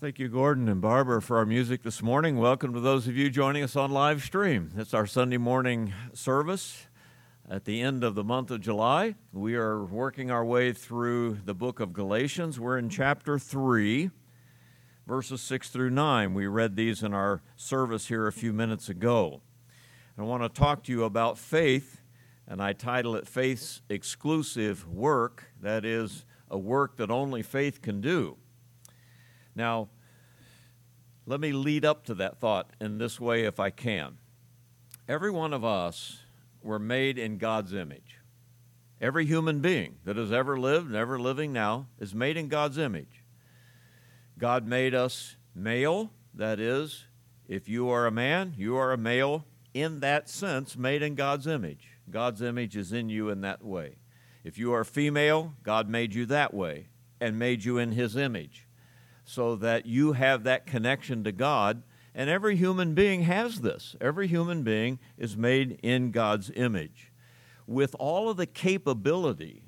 Thank you, Gordon and Barbara, for our music this morning. Welcome to those of you joining us on live stream. It's our Sunday morning service at the end of the month of July. We are working our way through the book of Galatians. We're in chapter 3, verses 6 through 9. We read these in our service here a few minutes ago. I want to talk to you about faith, and I title it Faith's Exclusive Work. That is, a work that only faith can do. Now, let me lead up to that thought in this way if I can. Every one of us were made in God's image. Every human being that has ever lived and ever living now is made in God's image. God made us male, that is, if you are a man, you are a male in that sense, made in God's image. God's image is in you in that way. If you are female, God made you that way and made you in His image so that you have that connection to God. And every human being has this. Every human being is made in God's image with all of the capability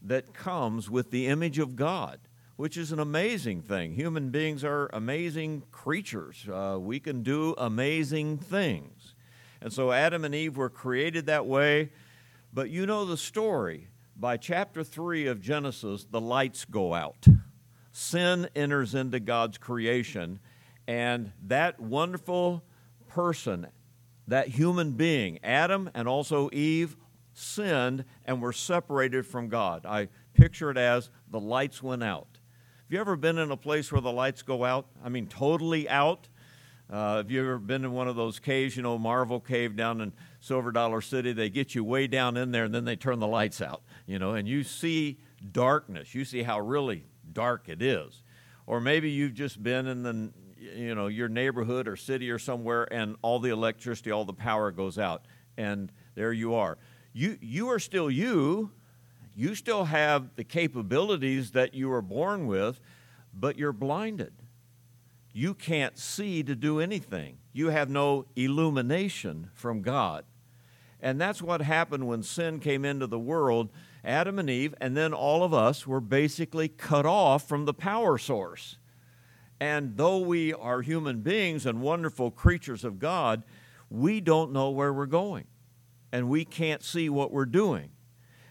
that comes with the image of God, which is an amazing thing. Human beings are amazing creatures, uh, we can do amazing things. And so Adam and Eve were created that way. But you know the story. By chapter 3 of Genesis, the lights go out sin enters into God's creation, and that wonderful person, that human being, Adam and also Eve, sinned and were separated from God. I picture it as the lights went out. Have you ever been in a place where the lights go out? I mean, totally out? Uh, have you ever been in one of those caves, you know, Marvel Cave down in Silver Dollar City? They get you way down in there and then they turn the lights out, you know, and you see darkness. You see how really dark it is. Or maybe you've just been in the you know your neighborhood or city or somewhere and all the electricity, all the power goes out and there you are. You you are still you. You still have the capabilities that you were born with, but you're blinded. You can't see to do anything. You have no illumination from God. And that's what happened when sin came into the world Adam and Eve, and then all of us were basically cut off from the power source. And though we are human beings and wonderful creatures of God, we don't know where we're going. And we can't see what we're doing.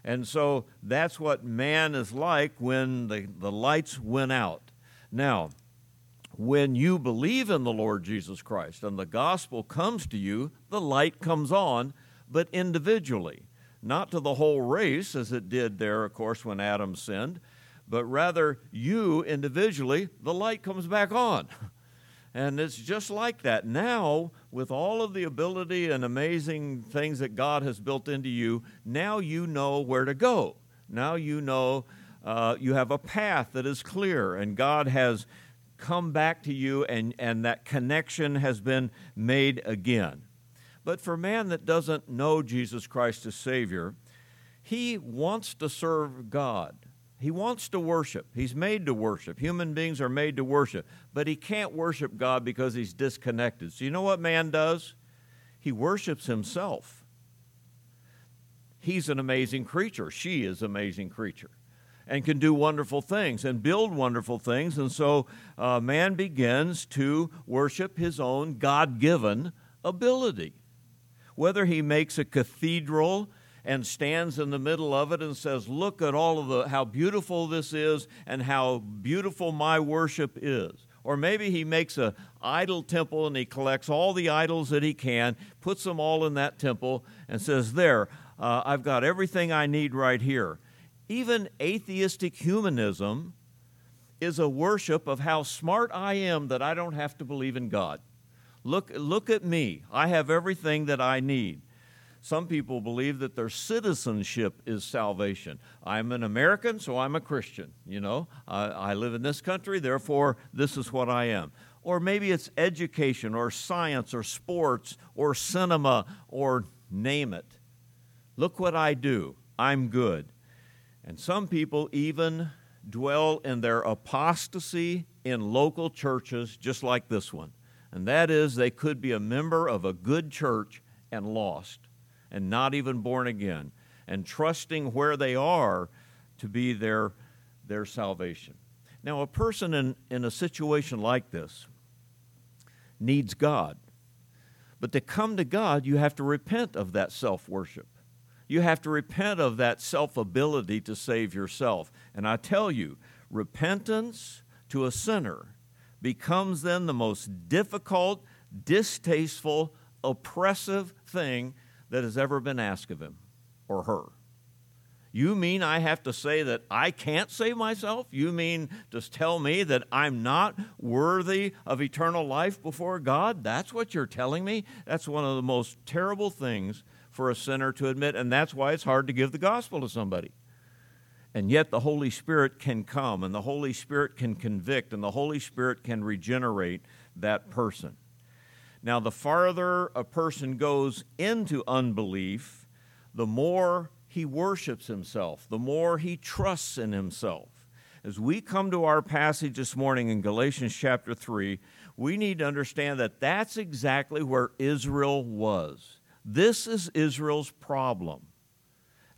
And so that's what man is like when the, the lights went out. Now, when you believe in the Lord Jesus Christ and the gospel comes to you, the light comes on, but individually not to the whole race, as it did there, of course, when Adam sinned, but rather you individually, the light comes back on. And it's just like that. Now, with all of the ability and amazing things that God has built into you, now you know where to go. Now you know uh, you have a path that is clear, and God has come back to you, and, and that connection has been made again. But for man that doesn't know Jesus Christ as Savior, he wants to serve God. He wants to worship. He's made to worship. Human beings are made to worship. But he can't worship God because he's disconnected. So, you know what man does? He worships himself. He's an amazing creature. She is an amazing creature and can do wonderful things and build wonderful things. And so, uh, man begins to worship his own God given ability whether he makes a cathedral and stands in the middle of it and says, Look at all of the how beautiful this is and how beautiful my worship is. Or maybe he makes a idol temple and he collects all the idols that he can, puts them all in that temple, and says, There, uh, I've got everything I need right here. Even atheistic humanism is a worship of how smart I am that I don't have to believe in God. Look, look at me. I have everything that I need. Some people believe that their citizenship is salvation. I'm an American, so I'm a Christian. You know, I, I live in this country, therefore, this is what I am. Or maybe it's education, or science, or sports, or cinema, or name it. Look what I do. I'm good. And some people even dwell in their apostasy in local churches, just like this one and that is they could be a member of a good church and lost and not even born again and trusting where they are to be their, their salvation. Now, a person in, in a situation like this needs God. But to come to God, you have to repent of that self worship. You have to repent of that self ability to save yourself. And I tell you, repentance to a sinner becomes then the most difficult, distasteful, oppressive thing that has ever been asked of him or her. You mean I have to say that I can't save myself? You mean just tell me that I'm not worthy of eternal life before God? That's what you're telling me? That's one of the most terrible things for a sinner to admit, and that's why it's hard to give the gospel to somebody. And yet the Holy Spirit can come, and the Holy Spirit can convict, and the Holy Spirit can regenerate that person. Now, the farther a person goes into unbelief, the more he worships himself, the more he trusts in himself. As we come to our passage this morning in Galatians chapter 3, we need to understand that that's exactly where Israel was. This is Israel's problem,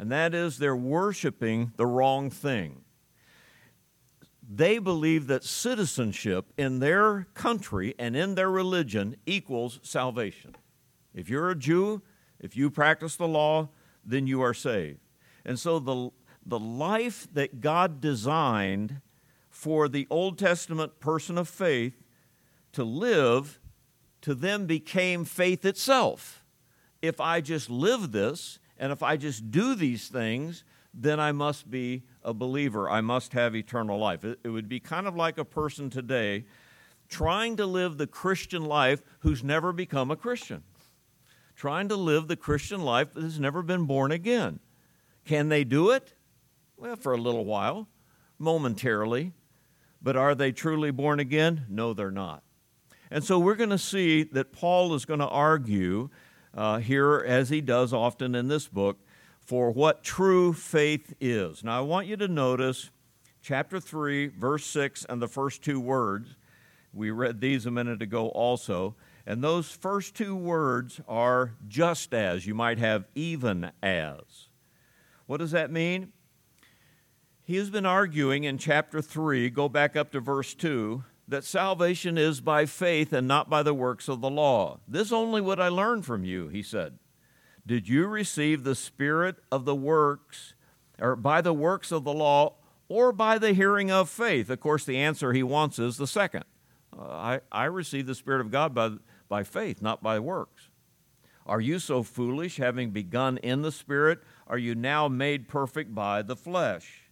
and that is they're worshiping the wrong thing. They believe that citizenship in their country and in their religion equals salvation. If you're a Jew, if you practice the law, then you are saved. And so the, the life that God designed for the Old Testament person of faith to live to them became faith itself. If I just live this and if I just do these things, then I must be a believer. I must have eternal life. It, would be kind of like a person today trying to live the Christian life who's never become a Christian trying to live the Christian life that has never been born again. Can they do it? Well, for a little while, momentarily. But are they truly born again? No, they're not. And so we're going to see that Paul is going to argue uh, here, as he does often in this book, for what true faith is. Now, I want you to notice chapter 3, verse 6, and the first two words. We read these a minute ago also. And those first two words are just as. You might have even as. What does that mean? He has been arguing in chapter 3, go back up to verse 2, that salvation is by faith and not by the works of the law. This only would I learn from you, he said. Did you receive the spirit of the works, or by the works of the law, or by the hearing of faith? Of course, the answer he wants is the second. Uh, I, I received the Spirit of God by by faith, not by works. Are you so foolish, having begun in the Spirit, are you now made perfect by the flesh?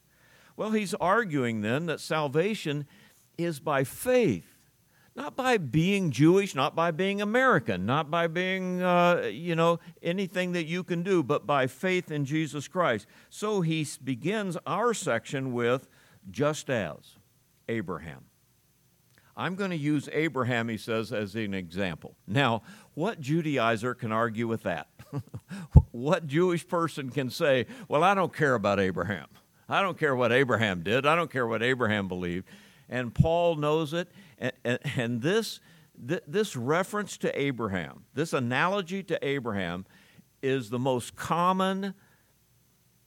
Well, he's arguing then that salvation is by faith, not by being Jewish, not by being American, not by being, uh, you know, anything that you can do, but by faith in Jesus Christ. So he begins our section with just as Abraham. I'm going to use Abraham, he says, as an example. Now, what Judaizer can argue with that? what Jewish person can say, well, I don't care about Abraham. I don't care what Abraham did. I don't care what Abraham believed. And Paul knows it. And, and, and this, th- this reference to Abraham, this analogy to Abraham, is the most common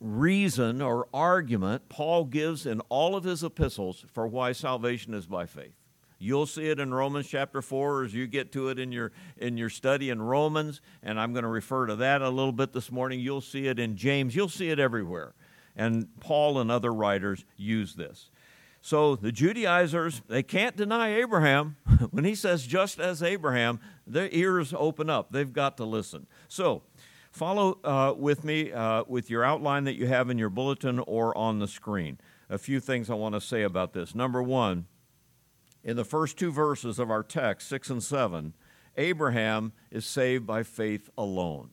reason or argument Paul gives in all of his epistles for why salvation is by faith. You'll see it in Romans chapter 4 as you get to it in your, in your study in Romans, and I'm going to refer to that a little bit this morning. You'll see it in James, you'll see it everywhere. And Paul and other writers use this. So the Judaizers, they can't deny Abraham. when he says just as Abraham, their ears open up. They've got to listen. So follow uh, with me uh, with your outline that you have in your bulletin or on the screen. A few things I want to say about this. Number one, in the first two verses of our text, 6 and 7, Abraham is saved by faith alone.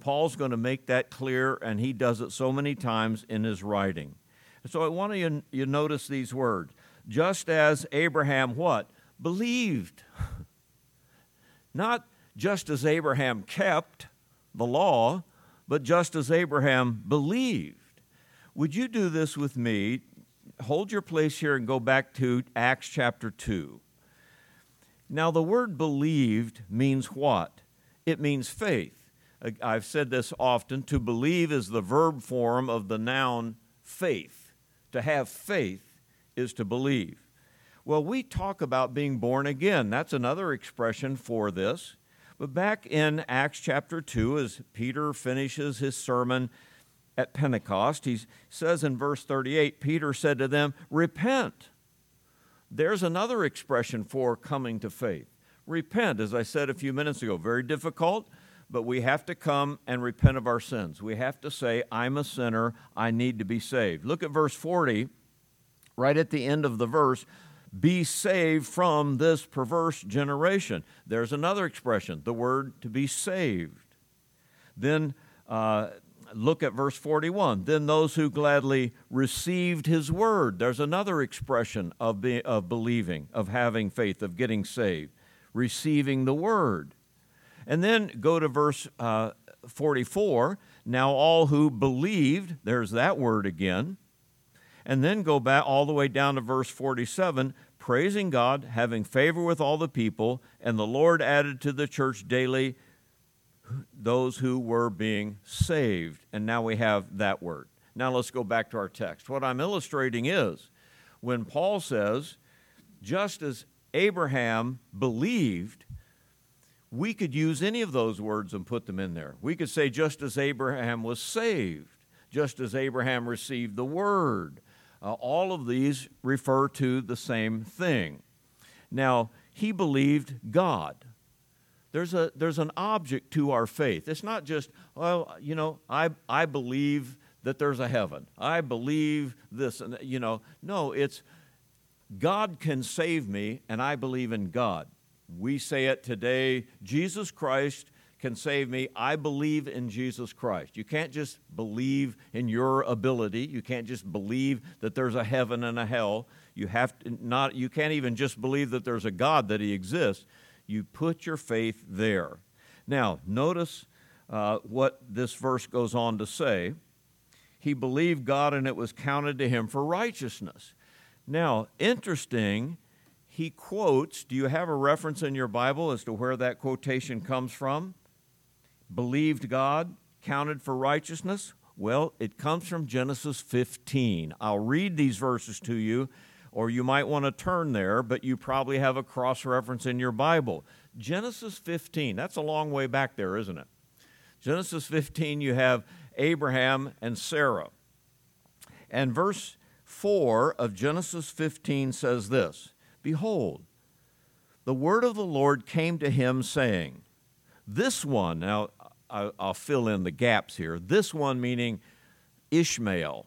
Paul's going to make that clear, and he does it so many times in his writing. So I want you, you notice these words. Just as Abraham what? Believed. Not just as Abraham kept the law, but just as Abraham believed. Would you do this with me? hold your place here and go back to Acts chapter 2. Now, the word believed means what? It means faith. I've said this often. To believe is the verb form of the noun faith. To have faith is to believe. Well, we talk about being born again. That's another expression for this. But back in Acts chapter 2, as Peter finishes his sermon at Pentecost, he says in verse 38 Peter said to them, Repent. There's another expression for coming to faith. Repent, as I said a few minutes ago, very difficult, but we have to come and repent of our sins. We have to say, I'm a sinner, I need to be saved. Look at verse 40, right at the end of the verse be saved from this perverse generation. There's another expression, the word to be saved. Then uh, look at verse 41. Then those who gladly received his word. There's another expression of, be, of believing, of having faith, of getting saved, receiving the word. And then go to verse uh, 44. Now all who believed, there's that word again. And then go back all the way down to verse 47 praising God, having favor with all the people, and the Lord added to the church daily those who were being saved. And now we have that word. Now let's go back to our text. What I'm illustrating is when Paul says, just as Abraham believed, we could use any of those words and put them in there. We could say, just as Abraham was saved, just as Abraham received the word, uh, all of these refer to the same thing. Now, he believed God. There's, a, there's an object to our faith. It's not just, well, you know, I, I believe that there's a heaven. I believe this, and you know, no, it's God can save me, and I believe in God. We say it today Jesus Christ can save me. I believe in Jesus Christ. You can't just believe in your ability. You can't just believe that there's a heaven and a hell. You have to not you can't even just believe that there's a God that he exists. You put your faith there. Now, notice uh, what this verse goes on to say. He believed God and it was counted to him for righteousness. Now, interesting, he quotes, do you have a reference in your Bible as to where that quotation comes from? believed God, counted for righteousness? Well, it comes from Genesis 15. I'll read these verses to you, or you might want to turn there, but you probably have a cross reference in your Bible. Genesis 15, that's a long way back there, isn't it? Genesis 15, you have Abraham and Sarah. And verse 4 of Genesis 15 says this Behold, the word of the Lord came to him, saying, This one, now I'll fill in the gaps here. This one meaning Ishmael,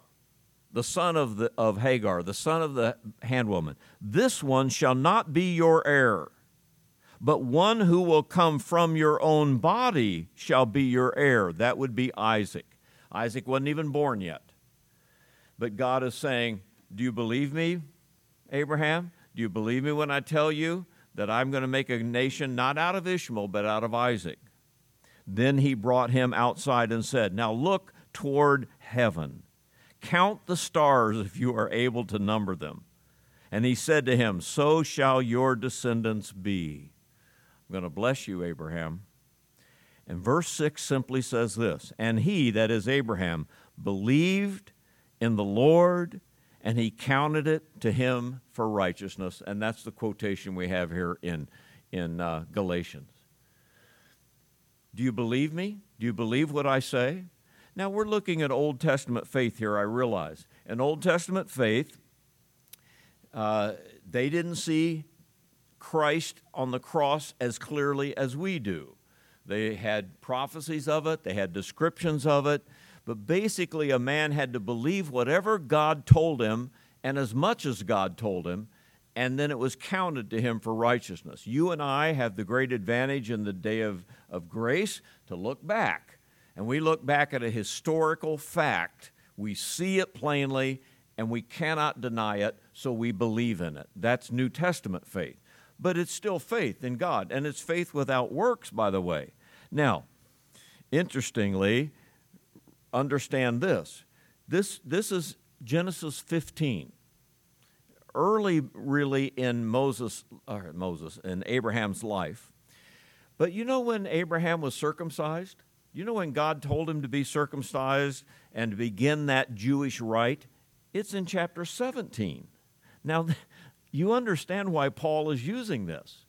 the son of, the, of Hagar, the son of the handwoman. This one shall not be your heir, but one who will come from your own body shall be your heir. That would be Isaac. Isaac wasn't even born yet. But God is saying, Do you believe me, Abraham? Do you believe me when I tell you that I'm going to make a nation not out of Ishmael, but out of Isaac? Then he brought him outside and said, Now look toward heaven. Count the stars if you are able to number them. And he said to him, So shall your descendants be. I'm going to bless you, Abraham. And verse 6 simply says this And he, that is Abraham, believed in the Lord, and he counted it to him for righteousness. And that's the quotation we have here in, in uh, Galatians. Do you believe me? Do you believe what I say? Now, we're looking at Old Testament faith here, I realize. In Old Testament faith, uh, they didn't see Christ on the cross as clearly as we do. They had prophecies of it, they had descriptions of it, but basically, a man had to believe whatever God told him and as much as God told him, and then it was counted to him for righteousness. You and I have the great advantage in the day of, of grace to look back. And we look back at a historical fact. We see it plainly, and we cannot deny it, so we believe in it. That's New Testament faith. But it's still faith in God, and it's faith without works, by the way. Now, interestingly, understand this. This, this is Genesis 15 early, really, in Moses, or Moses, in Abraham's life. But you know when Abraham was circumcised? You know when God told him to be circumcised and to begin that Jewish rite? It's in chapter 17. Now, you understand why Paul is using this.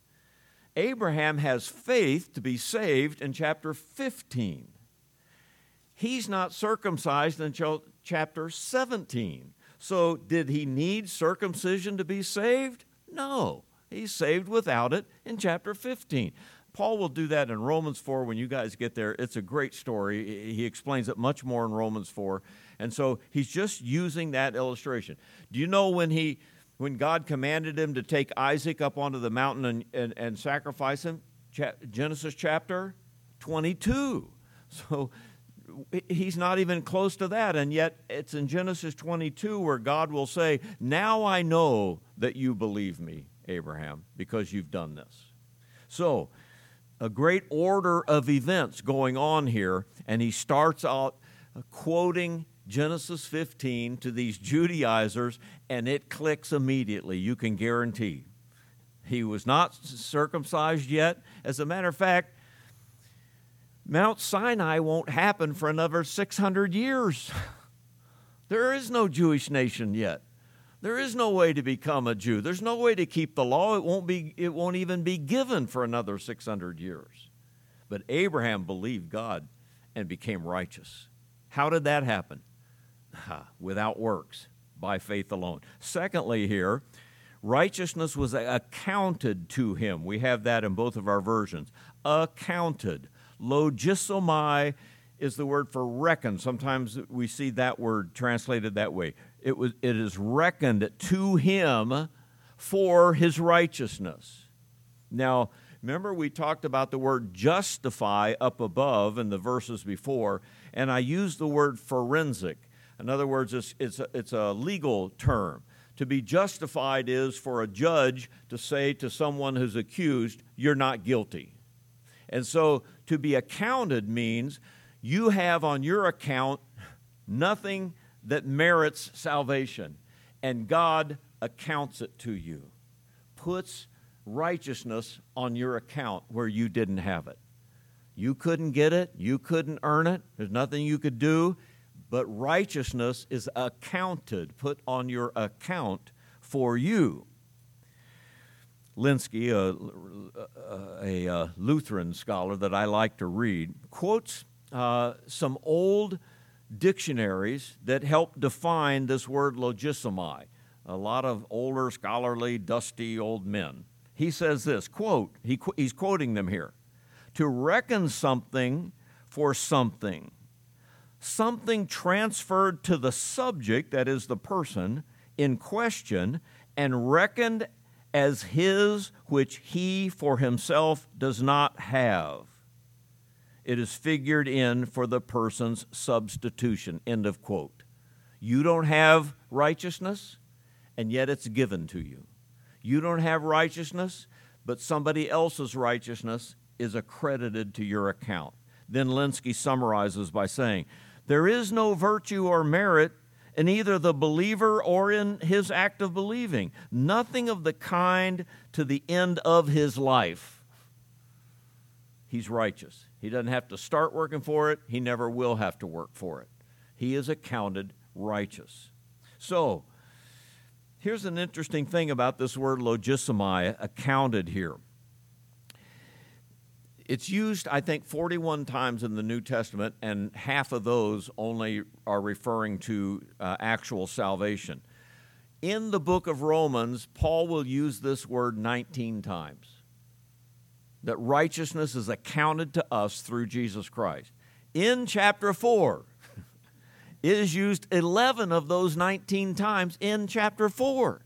Abraham has faith to be saved in chapter 15. He's not circumcised until chapter 17. So, did he need circumcision to be saved? No. He's saved without it in chapter 15. Paul will do that in Romans 4 when you guys get there. It's a great story. He explains it much more in Romans 4. And so he's just using that illustration. Do you know when he when God commanded him to take Isaac up onto the mountain and, and, and sacrifice him? Genesis chapter 22. So he's not even close to that. And yet it's in Genesis 22 where God will say, Now I know that you believe me, Abraham, because you've done this. So, a great order of events going on here, and he starts out quoting Genesis 15 to these Judaizers, and it clicks immediately, you can guarantee. He was not circumcised yet. As a matter of fact, Mount Sinai won't happen for another 600 years. there is no Jewish nation yet. There is no way to become a Jew. There's no way to keep the law. It won't, be, it won't even be given for another 600 years. But Abraham believed God and became righteous. How did that happen? Without works, by faith alone. Secondly, here, righteousness was accounted to him. We have that in both of our versions. Accounted. Logizomai is the word for reckon. Sometimes we see that word translated that way. It, was, it is reckoned to him for his righteousness. Now, remember we talked about the word justify up above in the verses before, and I used the word forensic. In other words, it's, it's, a, it's a legal term. To be justified is for a judge to say to someone who's accused, You're not guilty. And so to be accounted means you have on your account nothing that merits salvation, and God accounts it to you, puts righteousness on your account where you didn't have it. You couldn't get it, you couldn't earn it, there's nothing you could do, but righteousness is accounted, put on your account for you. Lenski, a, a, a, Lutheran scholar that I like to read, quotes uh, some old dictionaries that help define this word logizomai. A lot of older, scholarly, dusty old men. He says this quote, he, he's quoting them here to reckon something for something, something transferred to the subject, that is the person in question, and reckoned as his which he for himself does not have. It is figured in for the person's substitution. End of quote. You don't have righteousness, and yet it's given to you. You don't have righteousness, but somebody else's righteousness is accredited to your account. Then Lenski summarizes by saying, There is no virtue or merit in either the believer or in his act of believing. Nothing of the kind to the end of his life. He's righteous. He doesn't have to start working for it, he never will have to work for it. He is accounted righteous. So, here's an interesting thing about this word logizomai, accounted here. It's used, I think, 41 times in the New Testament, and half of those only are referring to uh, actual salvation. In the book of Romans, Paul will use this word 19 times that righteousness is accounted to us through Jesus Christ. In chapter 4, it is used 11 of those 19 times in chapter 4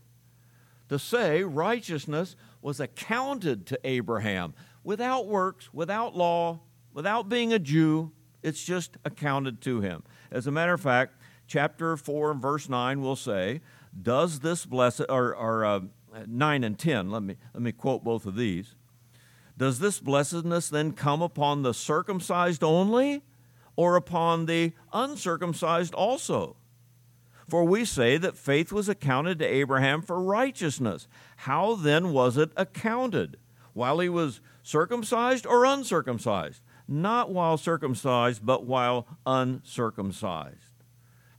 to say righteousness was accounted to Abraham without works, without law, without being a Jew. It's just accounted to him. As a matter of fact, chapter 4 and verse 9 will say, Does this blessed, or, or uh, 9 and 10, let me, let me quote both of these. Does this blessedness then come upon the circumcised only, or upon the uncircumcised also? For we say that faith was accounted to Abraham for righteousness. How then was it accounted? While he was circumcised or uncircumcised? Not while circumcised, but while uncircumcised.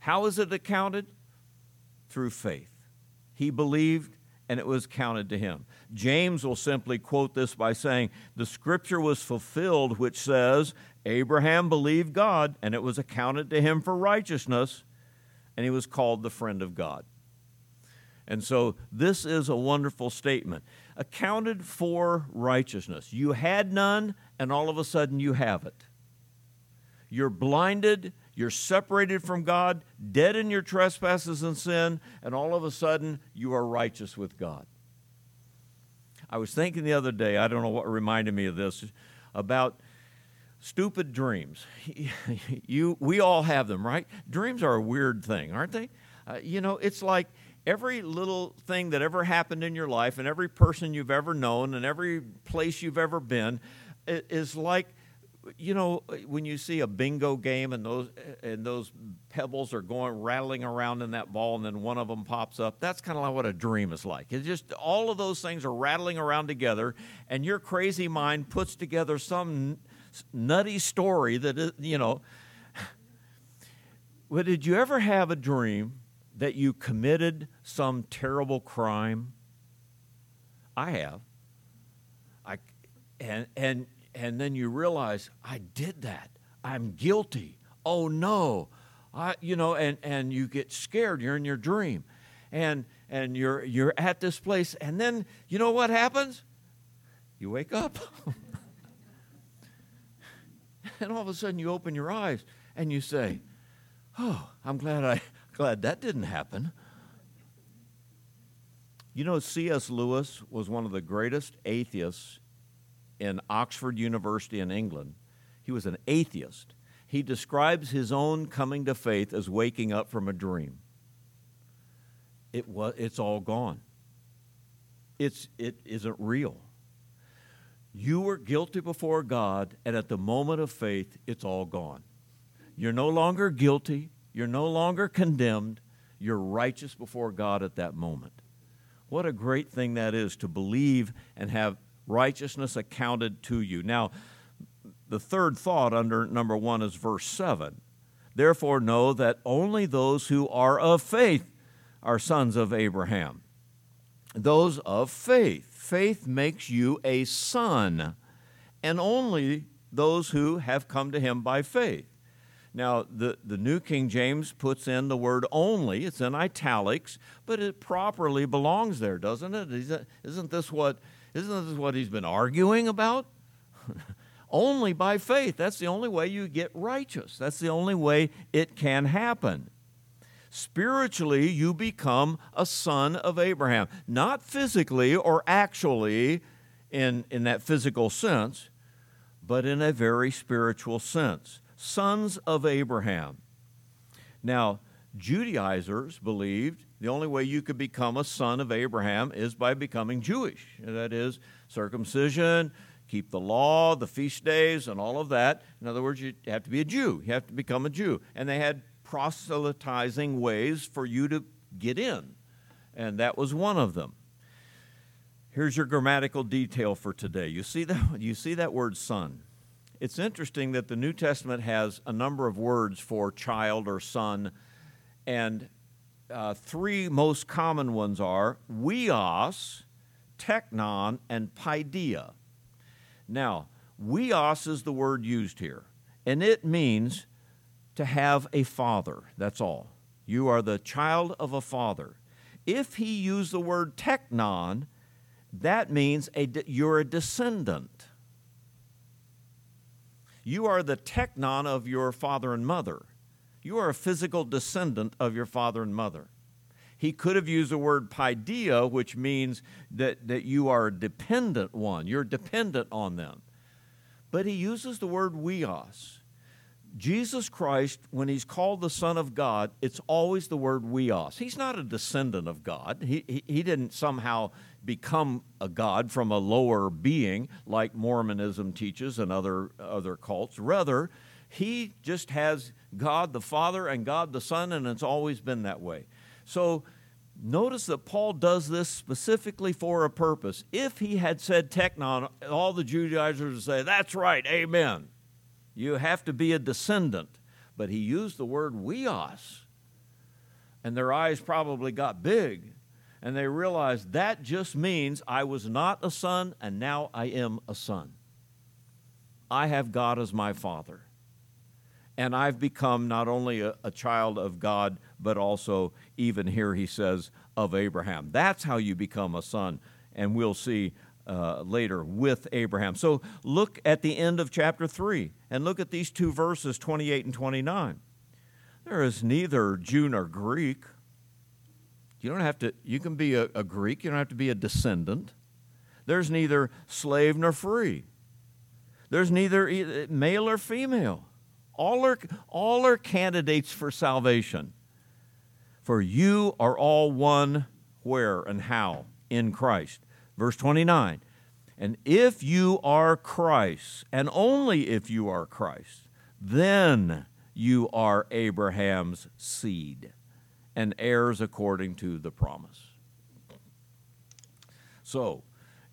How is it accounted? Through faith. He believed and it was counted to him. James will simply quote this by saying, The scripture was fulfilled, which says, Abraham believed God, and it was accounted to him for righteousness, and he was called the friend of God. And so this is a wonderful statement. Accounted for righteousness. You had none, and all of a sudden you have it. You're blinded, you're separated from God, dead in your trespasses and sin, and all of a sudden you are righteous with God. I was thinking the other day, I don't know what reminded me of this, about stupid dreams. you, we all have them, right? Dreams are a weird thing, aren't they? Uh, you know, it's like every little thing that ever happened in your life, and every person you've ever known, and every place you've ever been, is like you know when you see a bingo game and those and those pebbles are going rattling around in that ball and then one of them pops up that's kind of like what a dream is like. It's just all of those things are rattling around together and your crazy mind puts together some nutty story that you know. But did you ever have a dream that you committed some terrible crime i have i and and and then you realize I did that. I'm guilty. Oh no. I you know and and you get scared. You're in your dream. And and you're you're at this place and then you know what happens? You wake up. and all of a sudden you open your eyes and you say, "Oh, I'm glad I glad that didn't happen." You know, C.S. Lewis was one of the greatest atheists in Oxford University in England. He was an atheist. He describes his own coming to faith as waking up from a dream. It was, it's all gone. It's, it isn't real. You were guilty before God, and at the moment of faith, it's all gone. You're no longer guilty. You're no longer condemned. You're righteous before God at that moment. What a great thing that is to believe and have righteousness accounted to you. Now, the third thought under number one is verse 7. Therefore, know that only those who are of faith are sons of Abraham. Those of faith. Faith makes you a son, and only those who have come to him by faith. Now, the, the New King James puts in the word only. It's in italics, but it properly belongs there, doesn't it? Isn't this what isn't this what he's been arguing about? only by faith. That's the only way you get righteous. That's the only way it can happen. Spiritually, you become a son of Abraham. Not physically or actually in, in that physical sense, but in a very spiritual sense. Sons of Abraham. Now, Judaizers believed the only way you could become a son of Abraham is by becoming Jewish. That is, circumcision, keep the law, the feast days, and all of that. In other words, you have to be a Jew. You have to become a Jew. And they had proselytizing ways for you to get in, and that was one of them. Here's your grammatical detail for today. You see that, you see that word son. It's interesting that the New Testament has a number of words for child or son, and uh, three most common ones are huios, teknon, and paideia. Now, huios is the word used here, and it means to have a father. That's all. You are the child of a father. If he used the word teknon, that means a you're a descendant. You are the teknon of your father and mother. You are a physical descendant of your father and mother. He could have used the word paideia, which means that, that you are a dependent one. You're dependent on them. But he uses the word huios. Jesus Christ, when he's called the Son of God, it's always the word huios. He's not a descendant of God. He, he, he, didn't somehow become a God from a lower being like Mormonism teaches and other, other cults. Rather, he just has God the Father and God the Son, and it's always been that way. So notice that Paul does this specifically for a purpose. If he had said teknon, all the Judaizers would say, That's right, amen. You have to be a descendant. But he used the word huios, and their eyes probably got big. And they realized that just means I was not a son and now I am a son. I have God as my father. And I've become not only a, a, child of God, but also, even here he says, of Abraham. That's how you become a son. And we'll see uh, later with Abraham. So look at the end of chapter 3 and look at these two verses 28 and 29. There is neither Jew nor Greek. You don't have to, you can be a, a Greek, you don't have to be a descendant. There's neither slave nor free. There's neither male or female. All are, all are candidates for salvation. For you are all one where and how? In Christ. Verse 29 And if you are Christ, and only if you are Christ, then you are Abraham's seed and heirs according to the promise. So,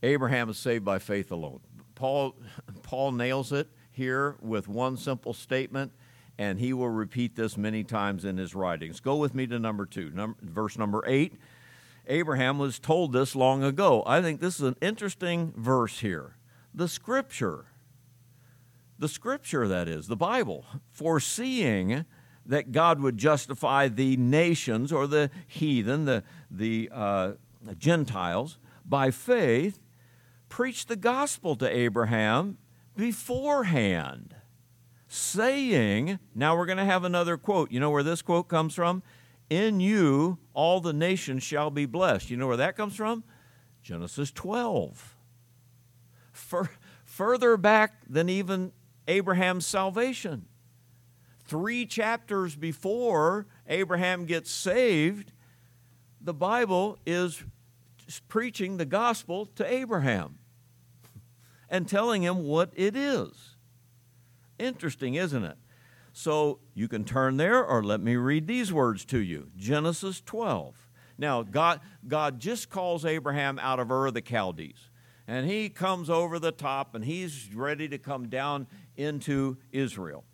Abraham is saved by faith alone. Paul, Paul nails it here with one simple statement, and he will repeat this many times in his writings. Go with me to number two, number, verse number eight. Abraham was told this long ago. I think this is an interesting verse here. The scripture, the scripture that is, the Bible, foreseeing that God would justify the nations or the heathen, the, the uh, Gentiles, by faith, preached the gospel to Abraham beforehand, saying, now we're going to have another quote. You know where this quote comes from? In you all the nations shall be blessed. You know where that comes from? Genesis 12. For, further back than even Abraham's salvation. Three chapters before Abraham gets saved, the Bible is preaching the gospel to Abraham and telling him what it is. Interesting, isn't it? So you can turn there or let me read these words to you Genesis 12. Now, God, God just calls Abraham out of Ur of the Chaldees, and he comes over the top and he's ready to come down into Israel.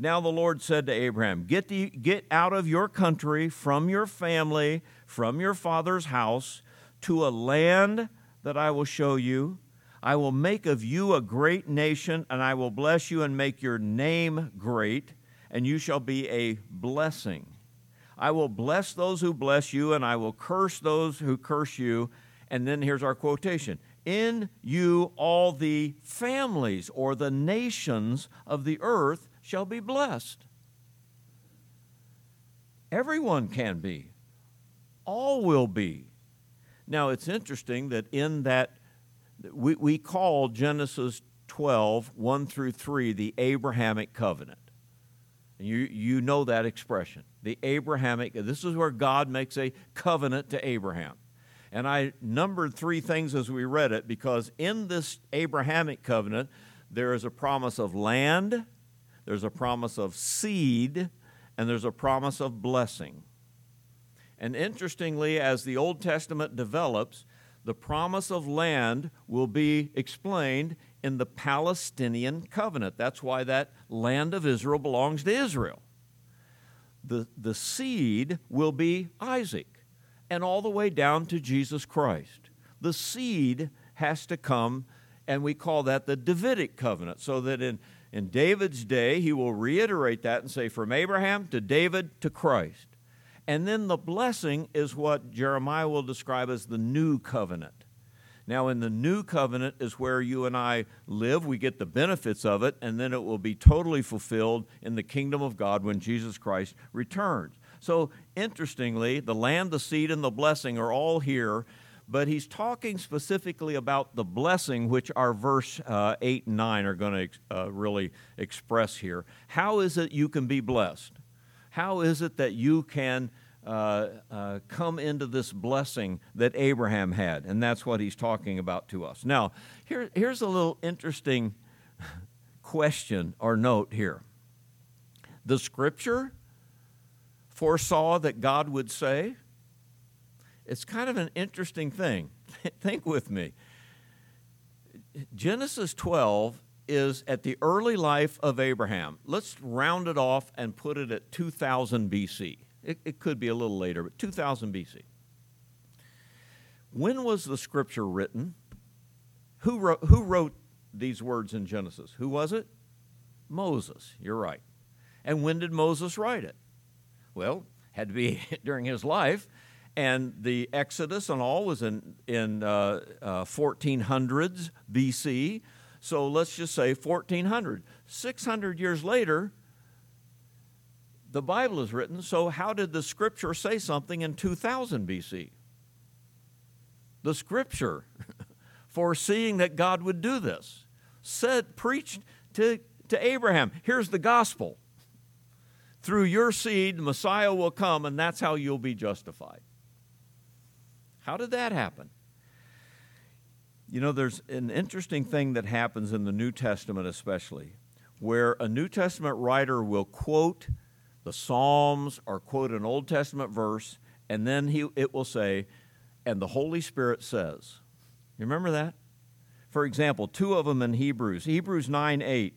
Now the Lord said to Abraham, Get, the, get out of your country, from your family, from your father's house, to a land that I will show you. I will make of you a great nation, and I will bless you and make your name great and you shall be a blessing. I will bless those who bless you, and I will curse those who curse you. And then here's our quotation In you all the families or the nations of the earth shall be blessed. Everyone can be, all will be. Now, it's interesting that in that, we, we call Genesis 12, 1 through 3, the Abrahamic covenant. You, you know that expression. The Abrahamic, this is where God makes a covenant to Abraham. And I numbered three things as we read it because in this Abrahamic covenant, there is a promise of land, there's a promise of seed, and there's a promise of blessing. And interestingly, as the Old Testament develops, the promise of land will be explained in the Palestinian covenant. That's why that land of Israel belongs to Israel. The, the seed will be Isaac, and all the way down to Jesus Christ. The seed has to come, and we call that the Davidic covenant, so that in, in David's day, he will reiterate that and say, from Abraham to David to Christ. And then the blessing is what Jeremiah will describe as the new covenant. Now, in the new covenant is where you and I live. We get the benefits of it, and then it will be totally fulfilled in the kingdom of God when Jesus Christ returns. So, interestingly, the land, the seed, and the blessing are all here, but he's talking specifically about the blessing, which our verse uh, 8 and 9 are going to uh, really express here. How is it you can be blessed? How is it that you can uh, uh, come into this blessing that Abraham had. And that's what he's talking about to us. Now, here, here's a little interesting question or note here. The scripture foresaw that God would say, it's kind of an interesting thing. Think with me. Genesis 12 is at the early life of Abraham. Let's round it off and put it at 2000 BC. It, it could be a little later, but 2000 BC. when was the scripture written? Who wrote, who wrote these words in Genesis? Who was it? Moses. You're right. And when did Moses write it? Well, had to be during his life. And the Exodus and all was in, in uh, uh, 1400s BC. So let's just say 1400. 600 years later, the Bible is written. So, how did the scripture say something in 2000 BC? The scripture, foreseeing that God would do this, said, preached to, to Abraham, here's the gospel. Through your seed, the Messiah will come, and that's how you'll be justified. How did that happen? You know, there's an interesting thing that happens in the New Testament, especially, where a New Testament writer will quote the Psalms or quote an Old Testament verse, and then he, it will say, and the Holy Spirit says. You remember that? For example, two of them in Hebrews. Hebrews 9 8,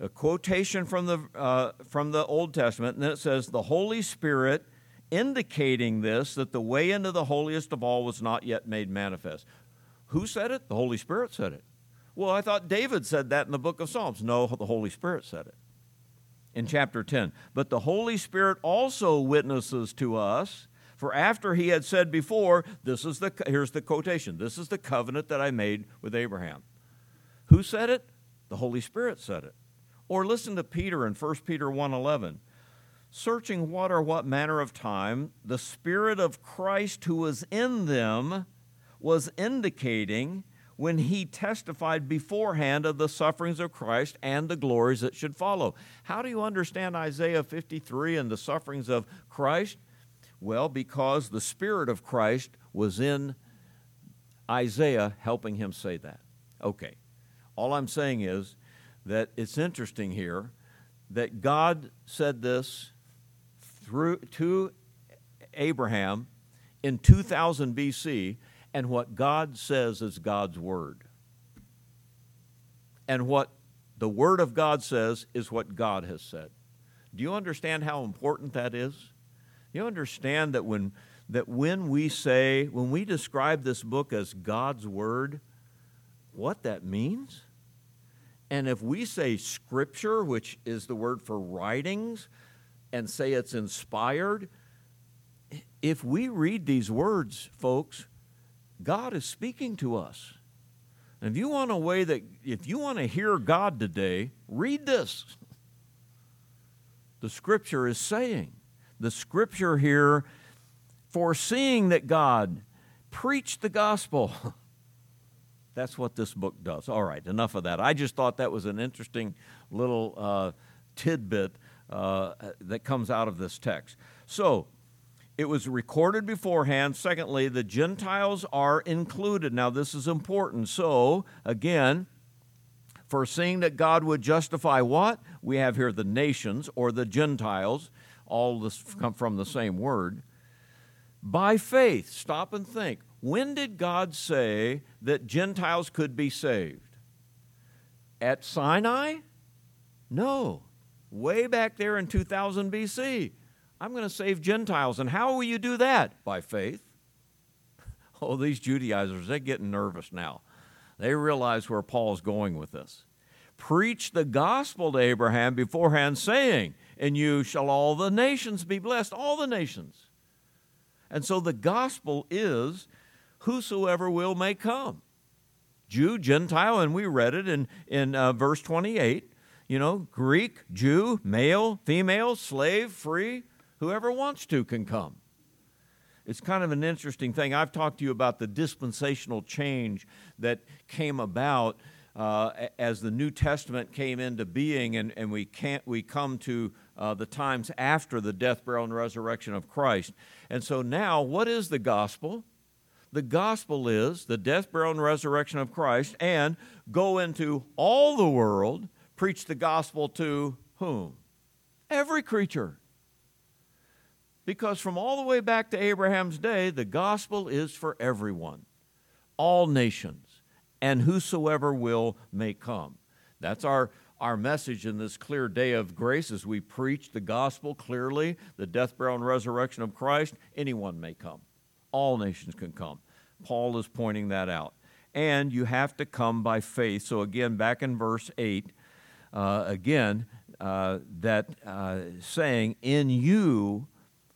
a quotation from the, uh, from the Old Testament, and then it says, The Holy Spirit indicating this, that the way into the holiest of all was not yet made manifest. Who said it? The Holy Spirit said it. Well, I thought David said that in the book of Psalms. No, the Holy Spirit said it in chapter 10. But the Holy Spirit also witnesses to us. For after he had said before, this is the here's the quotation. This is the covenant that I made with Abraham. Who said it? The Holy Spirit said it. Or listen to Peter in 1 Peter 1:11. Searching what or what manner of time the spirit of Christ who was in them was indicating when he testified beforehand of the sufferings of Christ and the glories that should follow. How do you understand Isaiah 53 and the sufferings of Christ? Well, because the Spirit of Christ was in Isaiah helping him say that. Okay. All I'm saying is that it's interesting here that God said this through to Abraham in 2000 BC and what God says is God's Word. And what the Word of God says is what God has said. Do you understand how important that is? You understand that when, that when we say, when we describe this book as God's Word, what that means? And if we say Scripture, which is the word for writings, and say it's inspired, if we read these words, folks, God is speaking to us. And if you want a way that, if you want to hear God today, read this. The scripture is saying. The scripture here, foreseeing that God preached the gospel. That's what this book does. All right, enough of that. I just thought that was an interesting little uh, tidbit uh, that comes out of this text. So, it was recorded beforehand. Secondly, the Gentiles are included. Now, this is important. So, again, foreseeing that God would justify what? We have here the nations or the Gentiles. All this come from the same word. By faith, stop and think. When did God say that Gentiles could be saved? At Sinai? No. Way back there in 2000 BC. I'm going to save Gentiles. And how will you do that? By faith. Oh, these Judaizers, they're getting nervous now. They realize where Paul's going with this. Preach the gospel to Abraham beforehand, saying, In you shall all the nations be blessed, all the nations. And so the gospel is whosoever will may come. Jew, Gentile, and we read it in, in uh, verse 28. You know, Greek, Jew, male, female, slave, free, Whoever wants to can come. It's kind of an interesting thing. I've talked to you about the dispensational change that came about uh, as the New Testament came into being, and, and we, can't, we come to uh, the times after the death, burial, and resurrection of Christ. And so now, what is the gospel? The gospel is the death, burial, and resurrection of Christ, and go into all the world, preach the gospel to whom? Every creature. Because from all the way back to Abraham's day, the gospel is for everyone, all nations, and whosoever will may come. That's our, our message in this clear day of grace as we preach the gospel clearly, the death, burial, and resurrection of Christ. Anyone may come. All nations can come. Paul is pointing that out. And you have to come by faith. So, again, back in verse 8, uh, again, uh, that uh, saying, In you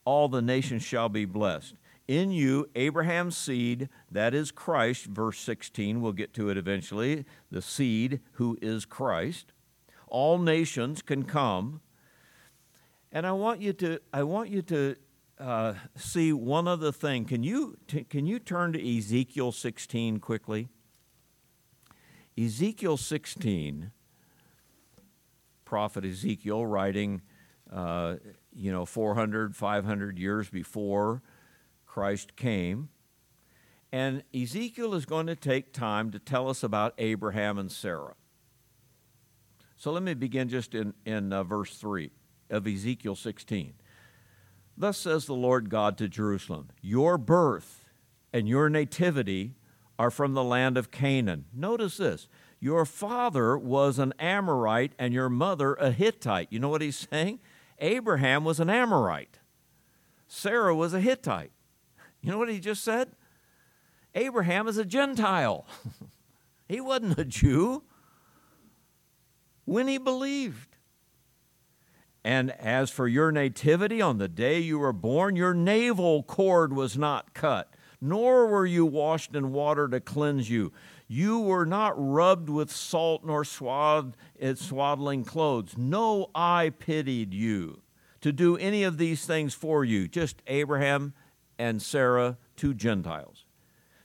all the nations shall be blessed. In you, Abraham's seed, that is Christ, verse 16, we'll get to it eventually, the seed who is Christ. All nations can come. And I want you to, I want you to uh, see one other thing. Can you, t- can you turn to Ezekiel 16 quickly? Ezekiel 16, prophet Ezekiel writing, uh, you know, 400, 500 years before Christ came. And Ezekiel is going to take time to tell us about Abraham and Sarah. So let me begin just in, in uh, verse 3 of Ezekiel 16. Thus says the Lord God to Jerusalem Your birth and your nativity are from the land of Canaan. Notice this your father was an Amorite and your mother a Hittite. You know what he's saying? Abraham was an Amorite, Sarah was a Hittite. You know what he just said? Abraham is a Gentile. he wasn't a Jew when he believed. And as for your nativity, on the day you were born, your navel cord was not cut, nor were you washed in water to cleanse you. You were not rubbed with salt nor swathed in swaddling clothes. No eye pitied you to do any of these things for you, just Abraham and Sarah, two Gentiles,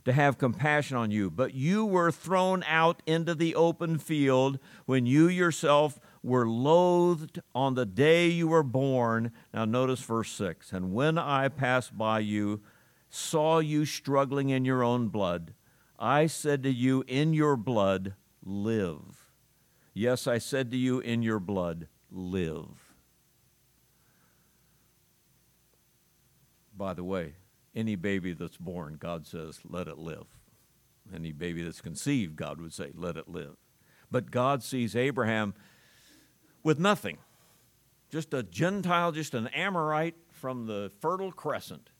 to have compassion on you. But you were thrown out into the open field when you yourself were loathed on the day you were born. Now, notice verse 6 And when I passed by you, saw you struggling in your own blood, I said to you, In your blood, live. Yes, I said to you, In your blood, live. By the way, any baby that's born, God says, let it live. Any baby that's conceived, God would say, let it live. But God sees Abraham with nothing. Just a Gentile, just an Amorite from the Fertile Crescent.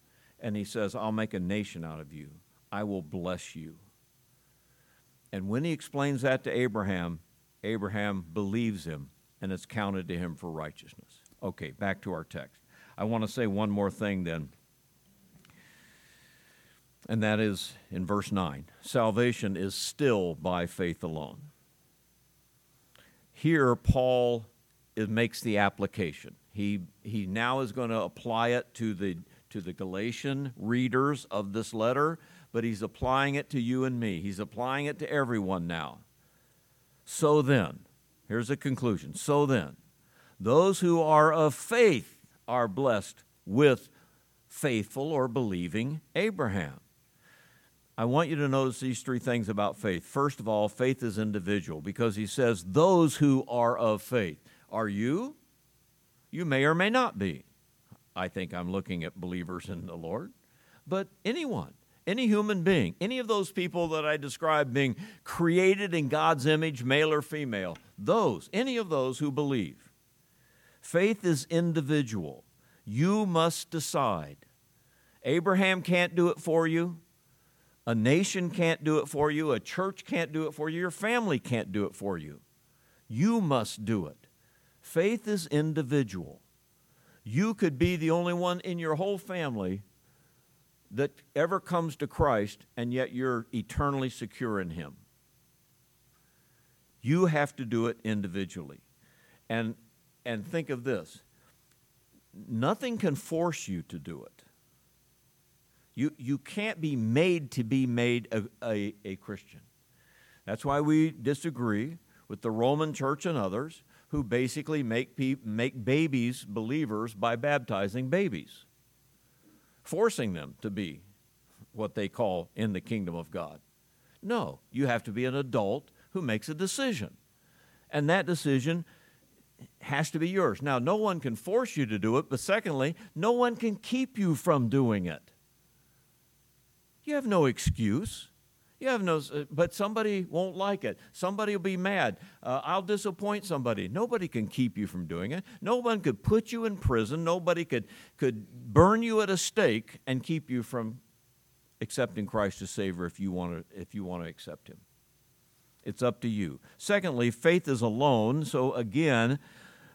And he says, I'll make a nation out of you. I will bless you. And when he explains that to Abraham, Abraham believes him and it's counted to him for righteousness. Okay, back to our text. I want to say one more thing then. And that is in verse 9 salvation is still by faith alone. Here, Paul it makes the application. He, he now is going to apply it to the, to the Galatian readers of this letter, but he's applying it to you and me. He's applying it to everyone now. So then, here's a conclusion. So then, those who are of faith are blessed with faithful or believing Abraham. I want you to notice these three things about faith. First of all, faith is individual because he says, those who are of faith. Are you? You may or may not be. I think I'm looking at believers in the Lord. But anyone, any human being, any of those people that I described being created in God's image, male or female, those, any of those who believe. Faith is individual. You must decide. Abraham can't do it for you. A nation can't do it for you. A church can't do it for you. Your family can't do it for you. You must do it. Faith is individual. You could be the only one in your whole family that ever comes to Christ, and yet you're eternally secure in Him. You have to do it individually. And, and think of this nothing can force you to do it. You, you can't be made to be made a, a, a Christian. That's why we disagree with the Roman church and others who basically make, pe- make babies believers by baptizing babies, forcing them to be what they call in the kingdom of God. No, you have to be an adult who makes a decision. And that decision has to be yours. Now, no one can force you to do it, but secondly, no one can keep you from doing it. You have no excuse. You have no, uh, but somebody won't like it. Somebody will be mad. Uh, I'll disappoint somebody. Nobody can keep you from doing it. No one could put you in prison. Nobody could, could burn you at a stake and keep you from accepting Christ as Savior if you want to, if you want to accept Him. It's up to you. Secondly, faith is alone. So again,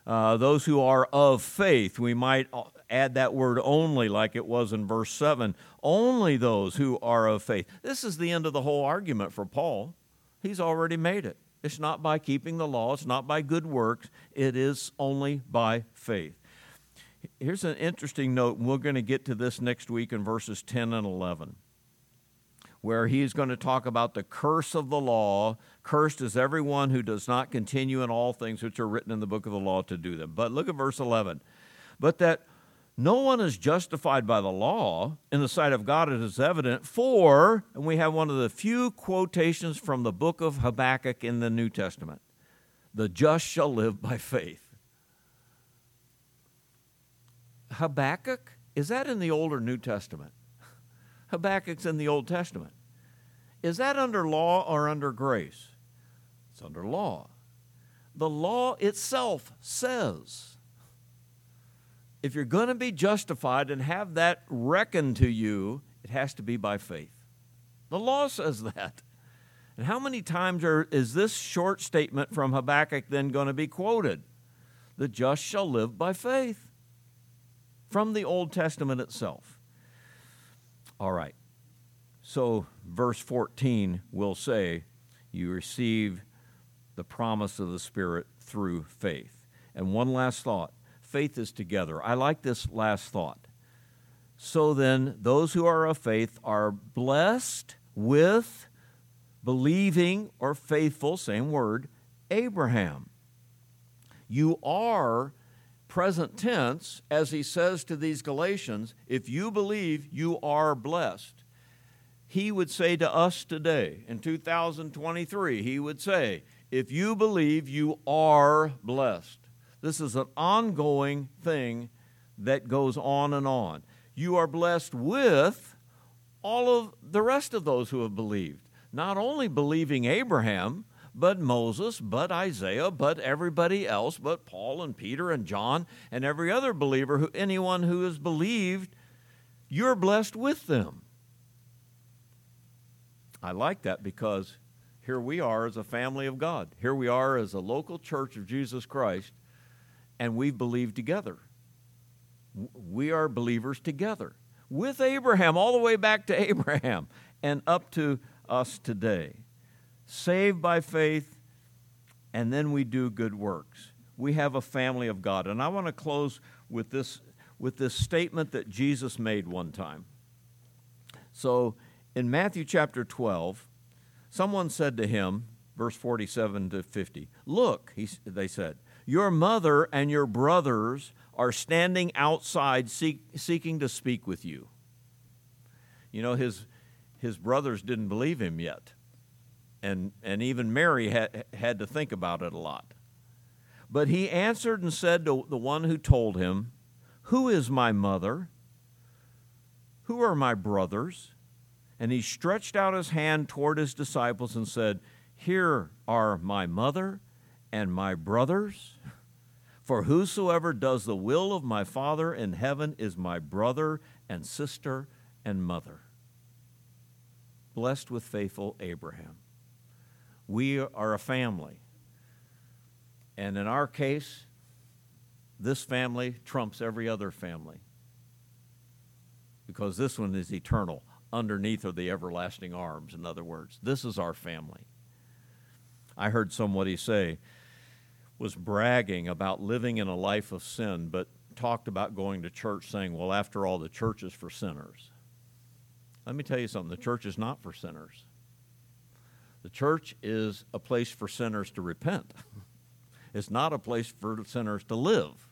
uh, those who are of faith, we might add that word only like it was in verse 7. Only those who are of faith. This is the end of the whole argument for Paul. He's already made it. It's not by keeping the law, it's not by good works, it is only by faith. Here's an interesting note, and we're going to get to this next week in verses 10 and 11, where he's going to talk about the curse of the law. Cursed is everyone who does not continue in all things which are written in the book of the law to do them. But look at verse 11. But that no one is justified by the law in the sight of God, it is evident, for, and we have one of the few quotations from the book of Habakkuk in the New Testament the just shall live by faith. Habakkuk, is that in the Old or New Testament? Habakkuk's in the Old Testament. Is that under law or under grace? It's under law. The law itself says if you're going to be justified and have that reckoned to you, it has to be by faith. The law says that. And how many times are, is this short statement from Habakkuk then going to be quoted? The just shall live by faith from the Old Testament itself. All right. So, verse 14 will say, You receive the promise of the Spirit through faith. And one last thought faith is together. I like this last thought. So then, those who are of faith are blessed with believing or faithful, same word, Abraham. You are present tense, as he says to these Galatians, if you believe, you are blessed. He would say to us today, in 2023, he would say, if you believe, you are blessed. This is an ongoing thing that goes on and on. You are blessed with all of the rest of those who have believed. Not only believing Abraham, but Moses, but Isaiah, but everybody else, but Paul and Peter and John and every other believer, who, anyone who has believed, you're blessed with them. I like that because here we are as a family of God. Here we are as a local church of Jesus Christ and we've believed together. We are believers together with Abraham, all the way back to Abraham and up to us today. Saved by faith, and then we do good works. We have a family of God. And I want to close with this, with this statement that Jesus made one time. So in Matthew chapter 12, someone said to him, verse 47 to 50, Look, he, they said, your mother and your brothers are standing outside seek, seeking to speak with you. You know, his, his brothers didn't believe him yet. And, and even Mary had, had to think about it a lot. But he answered and said to the one who told him, Who is my mother? Who are my brothers? And he stretched out his hand toward his disciples and said, Here are my mother and my brothers? For whosoever does the will of my Father in heaven is my brother and sister and mother. Blessed with faithful Abraham. We are a family. And in our case, this family trumps every other family. Because this one is eternal. Underneath are the everlasting arms, in other words. This is our family. I heard somebody say, was bragging about living in a life of sin, but talked about going to church saying, well, after all, the church is for sinners. Let me tell you something the church is not for sinners. The church is a place for sinners to repent, it's not a place for sinners to live.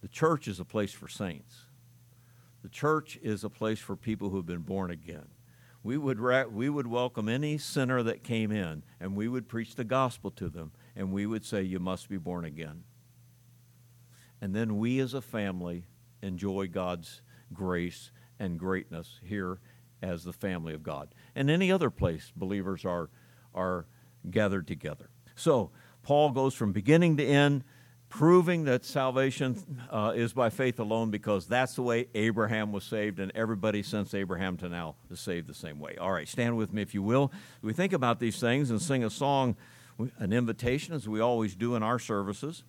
The church is a place for saints. The church is a place for people who have been born again we would, we would welcome any sinner that came in and we would preach the gospel to them and we would say, You must be born again. And then we as a family enjoy God's grace and greatness here as the family of God. And any other place believers are, are gathered together. So, Paul goes from beginning to end, proving that salvation uh, is by faith alone because that's the way Abraham was saved, and everybody since Abraham to now is saved the same way. All right, stand with me if you will. We think about these things and sing a song, an invitation, as we always do in our services.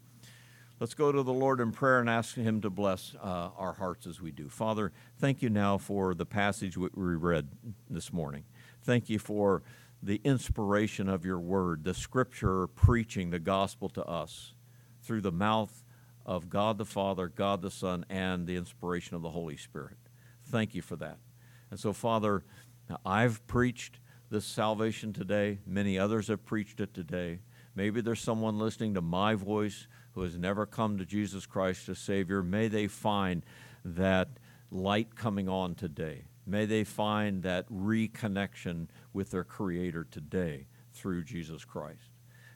Let's go to the Lord in prayer and ask Him to bless uh, our hearts as we do. Father, thank you now for the passage we read this morning. Thank you for the inspiration of your word, the scripture preaching the gospel to us through the mouth of God the Father, God the Son, and the inspiration of the Holy Spirit. Thank you for that. And so, Father, I've preached this salvation today. Many others have preached it today. Maybe there's someone listening to my voice who has never come to Jesus Christ as Savior. May they find that light coming on today. May they find that reconnection with their Creator today through Jesus Christ.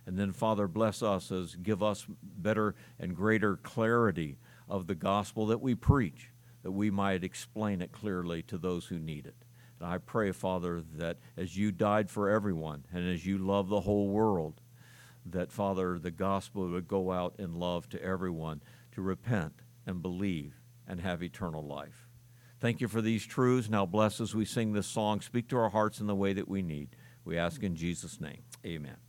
And then, Father, bless us as give us better and greater clarity of the gospel that we preach, that we might explain it clearly to those who need it. And I pray, Father, that as you died for everyone and as you love the whole world, that, Father, the gospel would go out in love to everyone to repent and believe and have eternal life. Thank you for these truths. Now bless as we sing this song. Speak to our hearts in the way that we need. We ask in Jesus' name. Amen.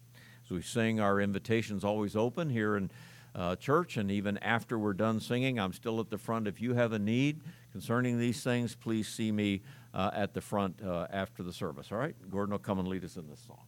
As we sing, our invitation's always open here in uh, church, and even after we're done singing, I'm still at the front. If you have a need concerning these things, please see me uh, at the front uh, after the service. All right? Gordon will come and lead us in this song.